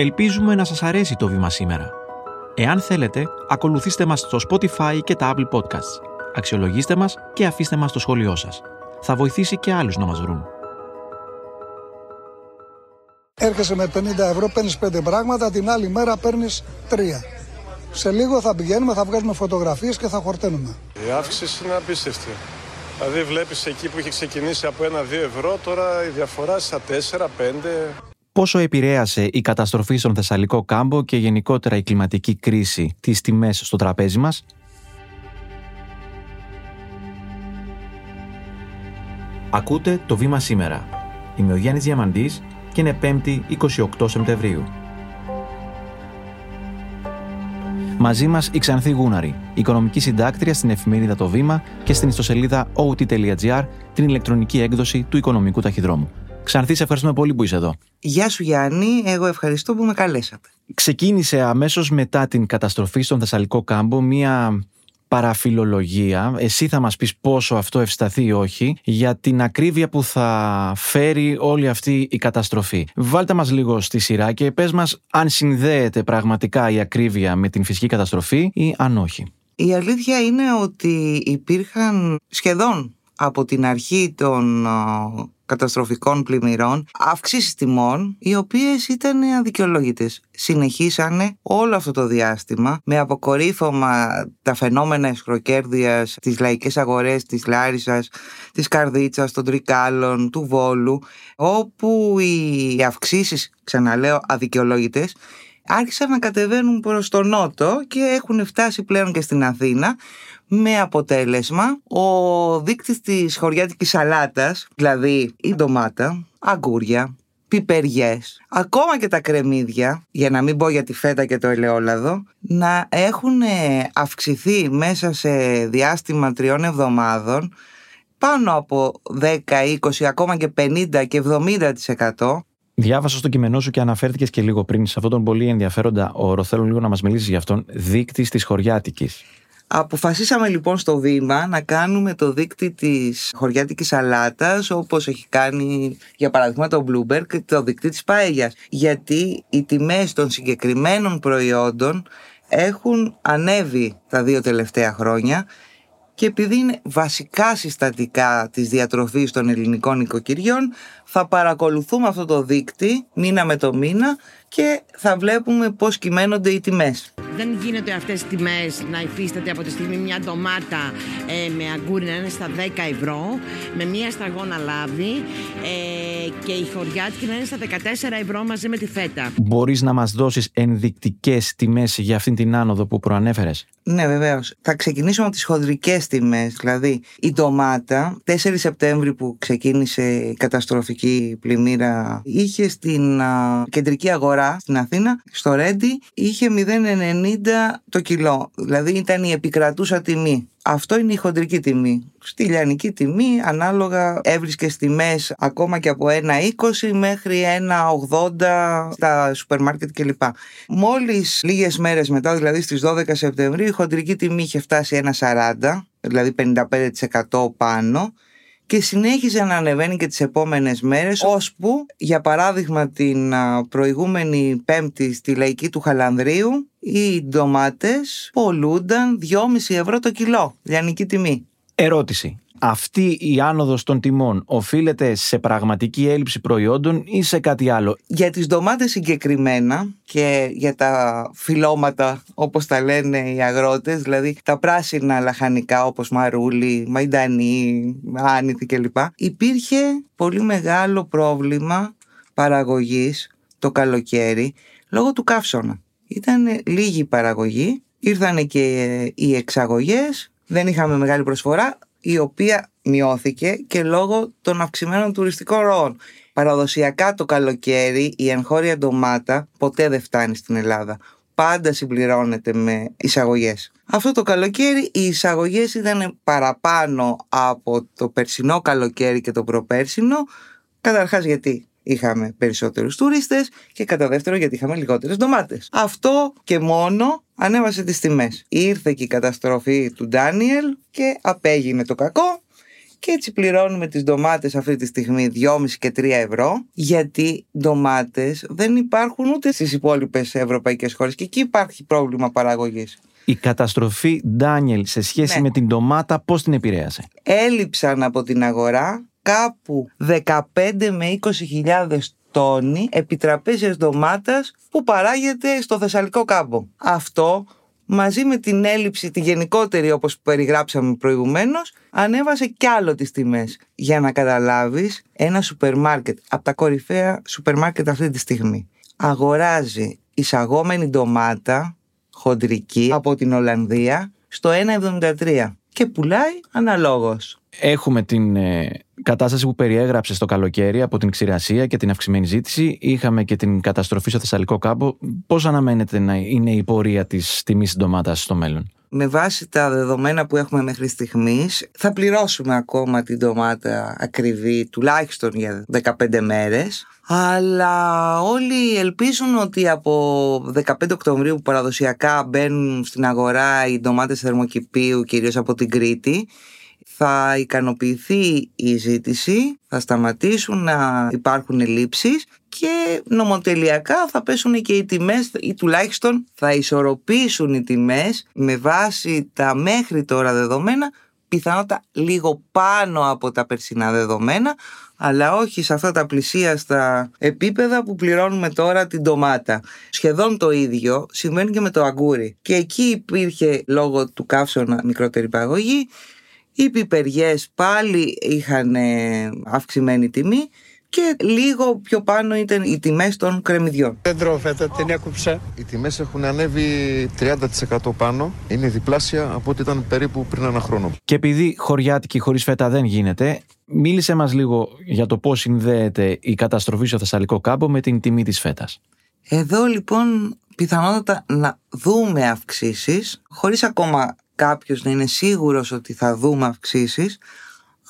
Ελπίζουμε να σας αρέσει το βήμα σήμερα. Εάν θέλετε, ακολουθήστε μας στο Spotify και τα Apple Podcasts. Αξιολογήστε μας και αφήστε μας το σχόλιο σας. Θα βοηθήσει και άλλους να μας βρουν. Έρχεσαι με 50 ευρώ, παίρνεις 5 πράγματα, την άλλη μέρα παίρνεις 3. Σε λίγο θα πηγαίνουμε, θα βγάζουμε φωτογραφίες και θα χορταίνουμε. Η αύξηση είναι απίστευτη. Δηλαδή βλέπεις εκεί που είχε ξεκινήσει από 1-2 ευρώ, τώρα η διαφορά στα 4-5. Πόσο επηρέασε η καταστροφή στον Θεσσαλικό κάμπο και γενικότερα η κλιματική κρίση τις τιμές στο τραπέζι μας; Ακούτε το βήμα σήμερα. Είμαι ο Γιάννης Διαμαντής και είναι 5η 28 Σεπτεμβρίου. Μαζί μας η Ξανθή Γούναρη, οικονομική συντάκτρια στην εφημερίδα Το Βήμα και στην ιστοσελίδα ot.gr, την ηλεκτρονική έκδοση του οικονομικού ταχυδρόμου. Ξανθή, σε ευχαριστούμε πολύ που είσαι εδώ. Γεια σου Γιάννη, εγώ ευχαριστώ που με καλέσατε. Ξεκίνησε αμέσως μετά την καταστροφή στον Θεσσαλικό κάμπο μία παραφιλολογία, εσύ θα μας πεις πόσο αυτό ευσταθεί ή όχι, για την ακρίβεια που θα φέρει όλη αυτή η καταστροφή. Βάλτε μας λίγο στη σειρά και πες μας αν συνδέεται πραγματικά η ακρίβεια με την φυσική καταστροφή ή αν όχι. Η αλήθεια είναι ότι υπήρχαν σχεδόν από την αρχή των καταστροφικών πλημμυρών, αυξήσεις τιμών, οι οποίες ήταν αδικαιολόγητες. Συνεχίσανε όλο αυτό το διάστημα με αποκορύφωμα τα φαινόμενα εσχροκέρδεια στι λαϊκές αγορές της Λάρισας, της Καρδίτσας, των Τρικάλων, του Βόλου, όπου οι αυξήσεις, ξαναλέω, αδικαιολόγητες, άρχισαν να κατεβαίνουν προς τον νότο και έχουν φτάσει πλέον και στην Αθήνα με αποτέλεσμα ο δείκτης της χωριάτικης σαλάτας, δηλαδή η ντομάτα, αγκούρια, πιπεριές, ακόμα και τα κρεμμύδια, για να μην πω για τη φέτα και το ελαιόλαδο, να έχουν αυξηθεί μέσα σε διάστημα τριών εβδομάδων πάνω από 10, 20, ακόμα και 50 και 70%. Διάβασα στο κειμενό σου και αναφέρθηκες και λίγο πριν σε αυτόν τον πολύ ενδιαφέροντα όρο. Θέλω λίγο να μας μιλήσεις για αυτόν. Δείκτης της Χωριάτικης. Αποφασίσαμε λοιπόν στο βήμα να κάνουμε το δίκτυ της χωριάτικης σαλάτας όπως έχει κάνει για παράδειγμα το Bloomberg και το δίκτυ της Πάεγιας γιατί οι τιμές των συγκεκριμένων προϊόντων έχουν ανέβει τα δύο τελευταία χρόνια και επειδή είναι βασικά συστατικά της διατροφής των ελληνικών οικοκυριών θα παρακολουθούμε αυτό το δίκτυ μήνα με το μήνα και θα βλέπουμε πώς κυμαίνονται οι τιμές. Δεν γίνεται αυτές τις τιμές να υφίσταται από τη στιγμή μια ντομάτα ε, με αγκούρι να είναι στα 10 ευρώ, με μια σταγόνα λάδι ε, και η χωριάτικη να είναι στα 14 ευρώ μαζί με τη φέτα. Μπορείς να μας δώσεις ενδεικτικές τιμές για αυτήν την άνοδο που προανέφερες; Ναι, βεβαίως. Θα ξεκινήσουμε από τις χοντρικές τιμές. Δηλαδή, η ντομάτα, 4 Σεπτέμβρη που ξεκίνησε η καταστροφική πλημμύρα, είχε στην κεντρική αγορά στην Αθήνα, στο Ρέντι, είχε 0,90 το κιλό. Δηλαδή, ήταν η επικρατούσα τιμή. Αυτό είναι η χοντρική τιμή. Στη λιανική τιμή ανάλογα έβρισκες τιμές ακόμα και από 1,20 μέχρι 1,80 στα σούπερ μάρκετ κλπ. Μόλις λίγες μέρες μετά, δηλαδή στις 12 Σεπτεμβρίου, η χοντρική τιμή είχε φτάσει 1,40, δηλαδή 55% πάνω και συνέχιζε να ανεβαίνει και τις επόμενες μέρες ώσπου για παράδειγμα την προηγούμενη πέμπτη στη λαϊκή του Χαλανδρίου οι ντομάτες πολλούνταν 2,5 ευρώ το κιλό, λιανική τιμή. Ερώτηση. Αυτή η άνοδος των τιμών οφείλεται σε πραγματική έλλειψη προϊόντων ή σε κάτι άλλο; Για τις ντομάτες συγκεκριμένα και για τα φυλώματα όπως τα λένε οι αγρότες, δηλαδή τα πράσινα λαχανικά όπως μαρούλι, μαϊντανή, άνηθη κλπ. Υπήρχε πολύ μεγάλο πρόβλημα παραγωγής το καλοκαίρι λόγω του καύσωνα. Ήταν λίγη παραγωγή, ήρθαν και οι εξαγωγές, δεν είχαμε μεγάλη προσφορά, η οποία μειώθηκε και λόγω των αυξημένων τουριστικών ροών. Παραδοσιακά το καλοκαίρι η εγχώρια ντομάτα ποτέ δεν φτάνει στην Ελλάδα. Πάντα συμπληρώνεται με εισαγωγές. Αυτό το καλοκαίρι οι εισαγωγές ήταν παραπάνω από το περσινό καλοκαίρι και το προπέρσινο. Καταρχάς γιατί είχαμε περισσότερους τουρίστες και κατά δεύτερο γιατί είχαμε λιγότερες ντομάτες. Αυτό και μόνο ανέβασε τις τιμές. Ήρθε και η καταστροφή του Ντάνιελ και απέγινε το κακό Και έτσι πληρώνουμε τις ντομάτες αυτή τη στιγμή 2,5 και 3 ευρώ γιατί ντομάτες δεν υπάρχουν ούτε στις υπόλοιπες ευρωπαϊκές χώρες και εκεί υπάρχει πρόβλημα παραγωγής. Η καταστροφή Ντάνιελ σε σχέση Ναι. με την ντομάτα πώς την επηρέασε; Έλειψαν από την αγορά κάπου 15 με 20 χιλιάδες τόνοι επιτραπέζιας ντομάτας που παράγεται στο Θεσσαλικό κάμπο. Αυτό μαζί με την έλλειψη τη γενικότερη όπως περιγράψαμε προηγουμένως ανέβασε κι άλλο τις τιμές. Για να καταλάβεις ένα σούπερ μάρκετ από τα κορυφαία σούπερ μάρκετ αυτή τη στιγμή αγοράζει εισαγόμενη ντομάτα χοντρική από την Ολλανδία στο 1,73 και πουλάει αναλόγως. Έχουμε την ε, κατάσταση που περιέγραψε στο καλοκαίρι από την ξηρασία και την αυξημένη ζήτηση. Είχαμε και την καταστροφή στο Θεσσαλικό κάμπο. Πώς αναμένεται να είναι η πορεία της τιμής της ντομάτας στο μέλλον; Με βάση τα δεδομένα που έχουμε μέχρι στιγμής θα πληρώσουμε ακόμα την ντομάτα ακριβή τουλάχιστον για 15 μέρες αλλά όλοι ελπίζουν ότι από 15 Οκτωβρίου που παραδοσιακά μπαίνουν στην αγορά οι ντομάτες θερμοκηπίου κυρίως από την Κρήτη θα ικανοποιηθεί η ζήτηση, θα σταματήσουν να υπάρχουν ελλείψεις και νομοτελειακά θα πέσουν και οι τιμές ή τουλάχιστον θα ισορροπήσουν οι τιμές με βάση τα μέχρι τώρα δεδομένα πιθανότατα λίγο πάνω από τα περσινά δεδομένα αλλά όχι σε αυτά τα πλησίαστα επίπεδα που πληρώνουμε τώρα την ντομάτα. Σχεδόν το ίδιο συμβαίνει και με το αγκούρι. Και εκεί υπήρχε λόγω του καύσωνα μικρότερη παραγωγή. Οι πιπεριές πάλι είχαν ε, αυξημένη τιμή και λίγο πιο πάνω ήταν οι τιμές των κρεμμυδιών. Δεν τρώω φέτα, την έκουψα. Οι τιμές έχουν ανέβει 30% πάνω. Είναι διπλάσια από ό,τι ήταν περίπου πριν ένα χρόνο. Και επειδή χωριάτικη χωρίς φέτα δεν γίνεται, μίλησε μας λίγο για το πώς συνδέεται η καταστροφή στο Θεσσαλικό κάμπο με την τιμή της φέτας. Εδώ λοιπόν πιθανότατα να δούμε αυξήσεις χωρίς ακόμα κάποιος να είναι σίγουρος ότι θα δούμε αυξήσεις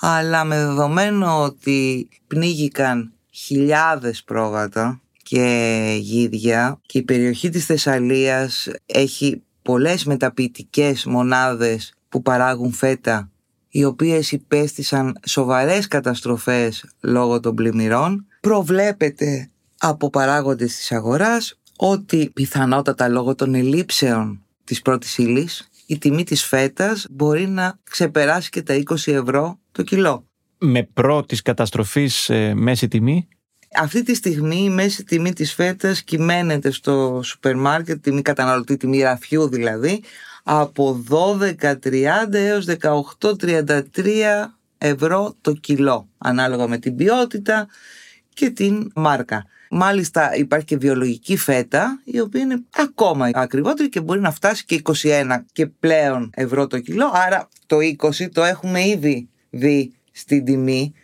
αλλά με δεδομένο ότι πνίγηκαν χιλιάδες πρόβατα και γίδια και η περιοχή της Θεσσαλίας έχει πολλές μεταποιητικές μονάδες που παράγουν φέτα οι οποίες υπέστησαν σοβαρές καταστροφές λόγω των πλημμυρών προβλέπεται από παράγοντες της αγοράς ότι πιθανότατα λόγω των ελλείψεων της πρώτης ύλης, η τιμή της φέτας μπορεί να ξεπεράσει και τα 20 ευρώ το κιλό. Με πρώτης καταστροφής ε, μέση τιμή, Αυτή τη στιγμή η μέση τιμή της φέτας κυμαίνεται στο σούπερ μάρκετ, τιμή καταναλωτή, τιμή ραφιού δηλαδή, από 12.30 έως 18.33 ευρώ το κιλό, ανάλογα με την ποιότητα και την μάρκα. Μάλιστα υπάρχει και βιολογική φέτα η οποία είναι ακόμα ακριβότερη και μπορεί να φτάσει και 21 και πλέον ευρώ το κιλό άρα το 20 το έχουμε ήδη δει στην τιμή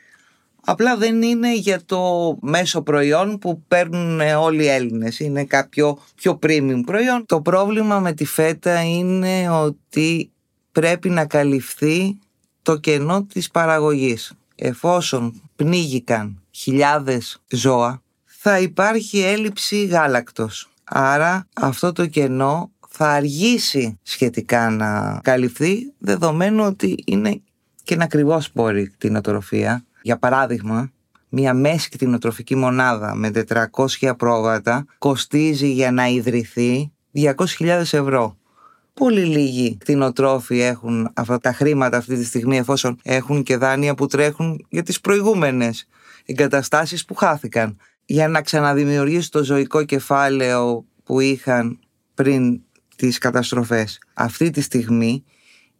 Απλά δεν είναι για το μέσο προϊόν που παίρνουν όλοι οι Έλληνες. Είναι κάποιο πιο premium προϊόν. Το πρόβλημα με τη φέτα είναι ότι πρέπει να καλυφθεί το κενό της παραγωγής. Εφόσον πνίγηκαν χιλιάδες ζώα, θα υπάρχει έλλειψη γάλακτος. Άρα αυτό το κενό θα αργήσει σχετικά να καλυφθεί, δεδομένου ότι είναι και ένα ακριβό σπόρη κτηνοτροφία. Για παράδειγμα, μια μέση κτηνοτροφική μονάδα με 400 πρόβατα κοστίζει για να ιδρυθεί 200.000 ευρώ. Πολύ λίγοι κτηνοτρόφοι έχουν αυτά τα χρήματα αυτή τη στιγμή εφόσον έχουν και δάνεια που τρέχουν για τις προηγούμενες εγκαταστάσεις που χάθηκαν. Για να ξαναδημιουργήσει το ζωικό κεφάλαιο που είχαν πριν τις καταστροφές. Αυτή τη στιγμή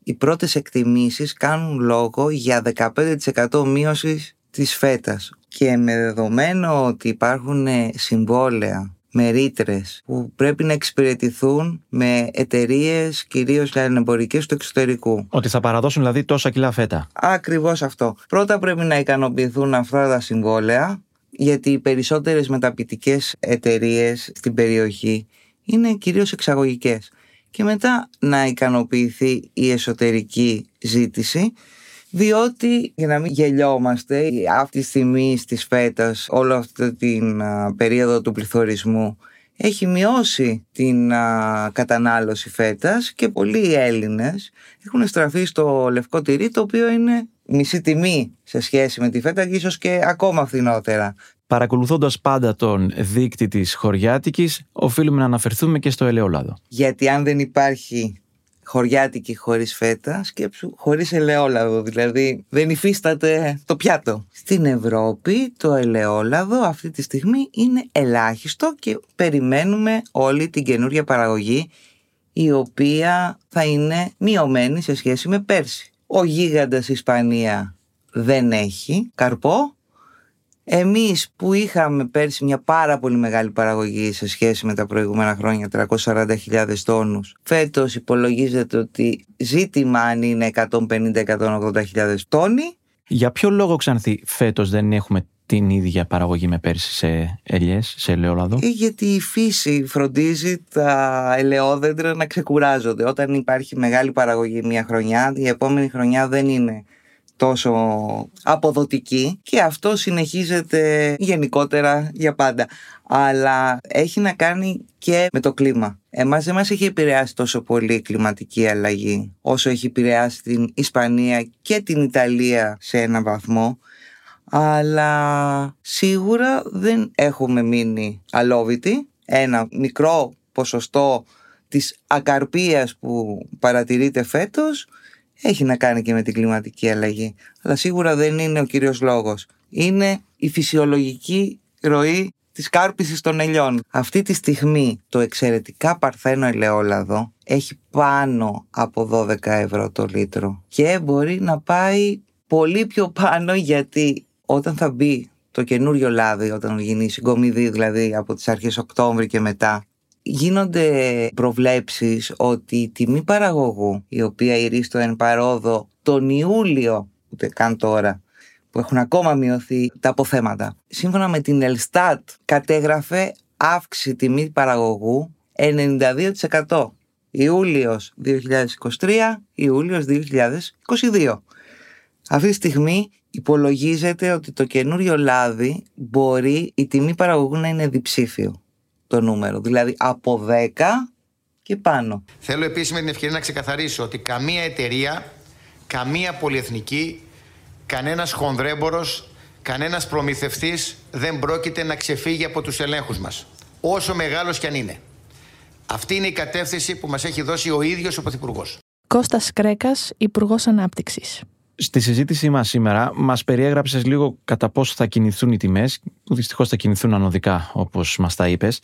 οι πρώτες εκτιμήσεις κάνουν λόγο για 15% μείωσης της φέτας και με δεδομένο ότι υπάρχουν ε, συμβόλαια με ρήτρες που πρέπει να εξυπηρετηθούν με εταιρείες κυρίως λιανεμπορικές του εξωτερικού. ότι θα παραδώσουν δηλαδή τόσα κιλά φέτα. Ακριβώς αυτό. Πρώτα πρέπει να ικανοποιηθούν αυτά τα συμβόλαια γιατί οι περισσότερες μεταπητικές εταιρείες στην περιοχή είναι κυρίως εξαγωγικές. Και μετά να ικανοποιηθεί η εσωτερική ζήτηση διότι για να μην γελιόμαστε αυτή τη στιγμή της φέτας όλη αυτή την α, περίοδο του πληθωρισμού έχει μειώσει την α, κατανάλωση φέτας και πολλοί Έλληνες έχουν στραφεί στο λευκό τυρί το οποίο είναι μισή τιμή σε σχέση με τη φέτα και ίσως και ακόμα φθηνότερα. Παρακολουθώντας πάντα τον δείκτη της χωριάτικης, οφείλουμε να αναφερθούμε και στο ελαιόλαδο. Γιατί αν δεν υπάρχει χωριάτικη χωρίς φέτα, σκέψου χωρίς ελαιόλαδο, δηλαδή δεν υφίσταται το πιάτο. Στην Ευρώπη το ελαιόλαδο αυτή τη στιγμή είναι ελάχιστο και περιμένουμε όλη την καινούρια παραγωγή η οποία θα είναι μειωμένη σε σχέση με πέρσι. Ο γίγαντας Ισπανία δεν έχει καρπό. Εμείς που είχαμε πέρσι μια πάρα πολύ μεγάλη παραγωγή σε σχέση με τα προηγούμενα χρόνια, 340.000 τόνους, φέτος υπολογίζεται ότι ζήτημα αν είναι 150-180.000 τόνοι. Για ποιο λόγο ξανθεί φέτος δεν έχουμε την ίδια παραγωγή με πέρσι σε ελιές, σε ελαιόλαδο. Ε, γιατί η φύση φροντίζει τα ελαιόδεντρα να ξεκουράζονται. Όταν υπάρχει μεγάλη παραγωγή μια χρονιά, η επόμενη χρονιά δεν είναι τόσο αποδοτική και αυτό συνεχίζεται γενικότερα για πάντα. Αλλά έχει να κάνει και με το κλίμα. Εμάς δεν μας έχει επηρεάσει τόσο πολύ η κλιματική αλλαγή όσο έχει επηρεάσει την Ισπανία και την Ιταλία σε έναν βαθμό αλλά σίγουρα δεν έχουμε μείνει αλόβητοι. Ένα μικρό ποσοστό της ακαρπίας που παρατηρείται φέτος έχει να κάνει και με την κλιματική αλλαγή. Αλλά σίγουρα δεν είναι ο κύριος λόγος. Είναι η φυσιολογική ροή της κάρπισης των ελιών. Αυτή τη στιγμή το εξαιρετικά παρθένο ελαιόλαδο έχει πάνω από 12 ευρώ το λίτρο και μπορεί να πάει πολύ πιο πάνω γιατί όταν θα μπει το καινούριο λάδι, όταν γίνει η συγκομιδή δηλαδή από τις αρχές Οκτώβρη και μετά, γίνονται προβλέψεις ότι η τιμή παραγωγού, η οποία ηρίστο εν παρόδο τον Ιούλιο, ούτε καν τώρα, που έχουν ακόμα μειωθεί τα αποθέματα. Σύμφωνα με την Ελστάτ κατέγραφε αύξηση τιμή παραγωγού 92%. Ιούλιος 2023, Ιούλιος 2022. Αυτή τη στιγμή υπολογίζεται ότι το καινούριο λάδι μπορεί η τιμή παραγωγού να είναι διψήφιο το νούμερο, δηλαδή από 10 και πάνω. Θέλω επίσης με την ευκαιρία να ξεκαθαρίσω ότι καμία εταιρεία, καμία πολυεθνική, κανένας χονδρέμπορος, κανένας προμηθευτής δεν πρόκειται να ξεφύγει από τους ελέγχους μας, όσο μεγάλος κι αν είναι. Αυτή είναι η κατεύθυνση που μας έχει δώσει ο ίδιος ο Πρωθυπουργός. Κώστας Κρέκας, Υπουργός Ανάπτυξης. Στη συζήτησή μας σήμερα μας περιέγραψες λίγο κατά πόσο θα κινηθούν οι τιμές, που δυστυχώς θα κινηθούν ανωδικά όπως μας τα είπες.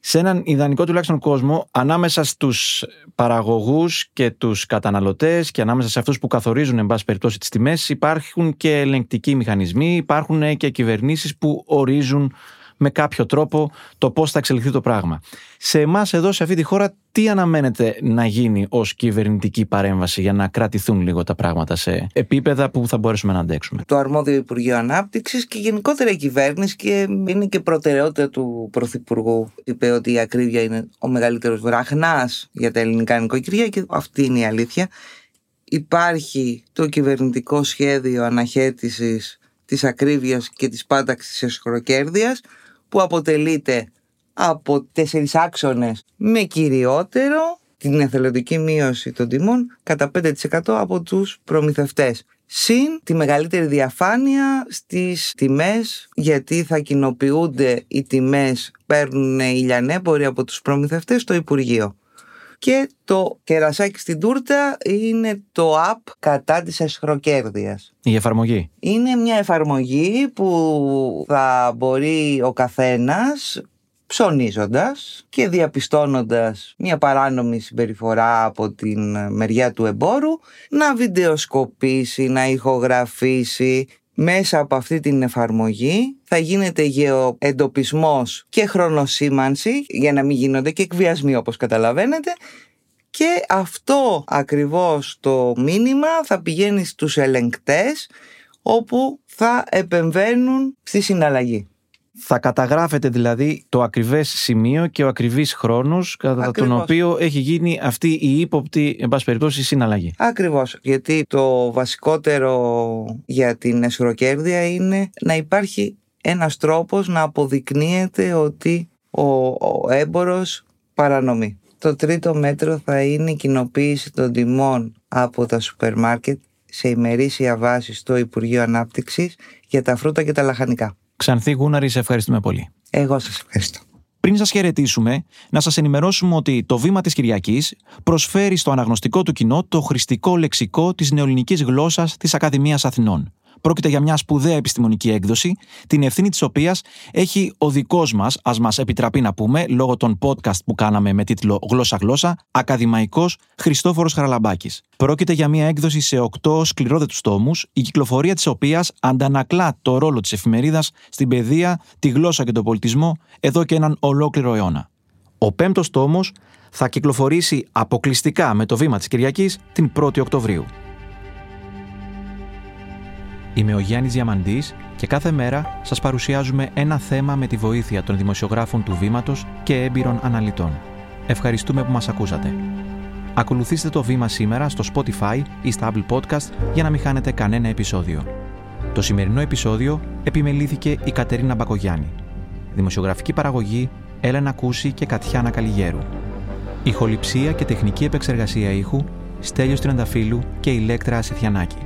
Σε έναν ιδανικό τουλάχιστον κόσμο, ανάμεσα στους παραγωγούς και τους καταναλωτές και ανάμεσα σε αυτούς που καθορίζουν εν πάση περιπτώσει τις τιμές υπάρχουν και ελεγκτικοί μηχανισμοί, υπάρχουν και κυβερνήσεις που ορίζουν με κάποιο τρόπο το πώς θα εξελιχθεί το πράγμα. Σε εμάς εδώ, σε αυτή τη χώρα, τι αναμένεται να γίνει ως κυβερνητική παρέμβαση για να κρατηθούν λίγο τα πράγματα σε επίπεδα που θα μπορέσουμε να αντέξουμε; Το αρμόδιο Υπουργείο Ανάπτυξης και γενικότερα η κυβέρνηση και είναι και προτεραιότητα του Πρωθυπουργού. Είπε ότι η ακρίβεια είναι ο μεγαλύτερος βραχνάς για τα ελληνικά νοικοκυριά και αυτή είναι η αλήθεια. Υπάρχει το κυβερνητικό σχέδιο αναχέτησης της ακρίβειας και της πάταξης εσχροκέρδειας που αποτελείται από τέσσερις άξονες με κυριότερο την εθελοντική μείωση των τιμών κατά 5% από τους προμηθευτές. Συν τη μεγαλύτερη διαφάνεια στις τιμές γιατί θα κοινοποιούνται οι τιμές παίρνουν οι λιανέμποροι από τους προμηθευτές στο Υπουργείο. Και το κερασάκι στην τούρτα είναι το app κατά της εσχροκέρδειας. Η εφαρμογή. Είναι μια εφαρμογή που θα μπορεί ο καθένας ψωνίζοντας και διαπιστώνοντας μια παράνομη συμπεριφορά από την μεριά του εμπόρου να βιντεοσκοπήσει, να ηχογραφήσει μέσα από αυτή την εφαρμογή θα γίνεται γεωεντοπισμός και χρονοσήμανση για να μην γίνονται και εκβιασμοί όπως καταλαβαίνετε και αυτό ακριβώς το μήνυμα θα πηγαίνει στους ελεγκτές όπου θα επεμβαίνουν στη συναλλαγή. Θα καταγράφεται δηλαδή το ακριβές σημείο και ο ακριβής χρόνος κατά τον οποίο έχει γίνει αυτή η ύποπτη, εν πάση περιπτώσει, συναλλαγή. Ακριβώς, γιατί το βασικότερο για την εσχροκέρδεια είναι να υπάρχει ένας τρόπος να αποδεικνύεται ότι ο, ο έμπορος παρανομεί. Το τρίτο μέτρο θα είναι η κοινοποίηση των τιμών από τα σούπερ μάρκετ σε ημερήσια βάση στο Υπουργείο Ανάπτυξης για τα φρούτα και τα λαχανικά. Ξανθή Γούναρη, σε ευχαριστούμε πολύ. Εγώ σας ευχαριστώ. Πριν σας χαιρετήσουμε, να σας ενημερώσουμε ότι το Βήμα της Κυριακής προσφέρει στο αναγνωστικό του κοινό το χρηστικό λεξικό της νεοελληνικής γλώσσας της Ακαδημίας Αθηνών. Πρόκειται για μια σπουδαία επιστημονική έκδοση, την ευθύνη της οποίας έχει ο δικός μας, ας μας επιτραπεί να πούμε, λόγω των podcast που κάναμε με τίτλο Γλώσσα-Γλώσσα, ακαδημαϊκός Χριστόφορος Χαραλαμπάκης. Πρόκειται για μια έκδοση σε οκτώ σκληρόδετους τόμους, η κυκλοφορία της οποίας αντανακλά το ρόλο της εφημερίδας στην παιδεία, τη γλώσσα και τον πολιτισμό εδώ και έναν ολόκληρο αιώνα. Ο πέμπτος τόμος θα κυκλοφορήσει αποκλειστικά με το βήμα της Κυριακής την 1η Οκτωβρίου. Είμαι ο Γιάννης Διαμαντής και κάθε μέρα σας παρουσιάζουμε ένα θέμα με τη βοήθεια των δημοσιογράφων του Βήματος και έμπειρων αναλυτών. Ευχαριστούμε που μας ακούσατε. Ακολουθήστε το Βήμα σήμερα στο Spotify ή στα Apple Podcast για να μην χάνετε κανένα επεισόδιο. Το σημερινό επεισόδιο επιμελήθηκε η Κατερίνα Μπακογιάννη. Δημοσιογραφική παραγωγή Έλενα Κούση και Κατιάνα Καλιγέρου. Ηχοληψία και τεχνική επεξεργασία ήχου Στέλιος Τριανταφύλου και Ηλέκτρα Ασιθιανάκη.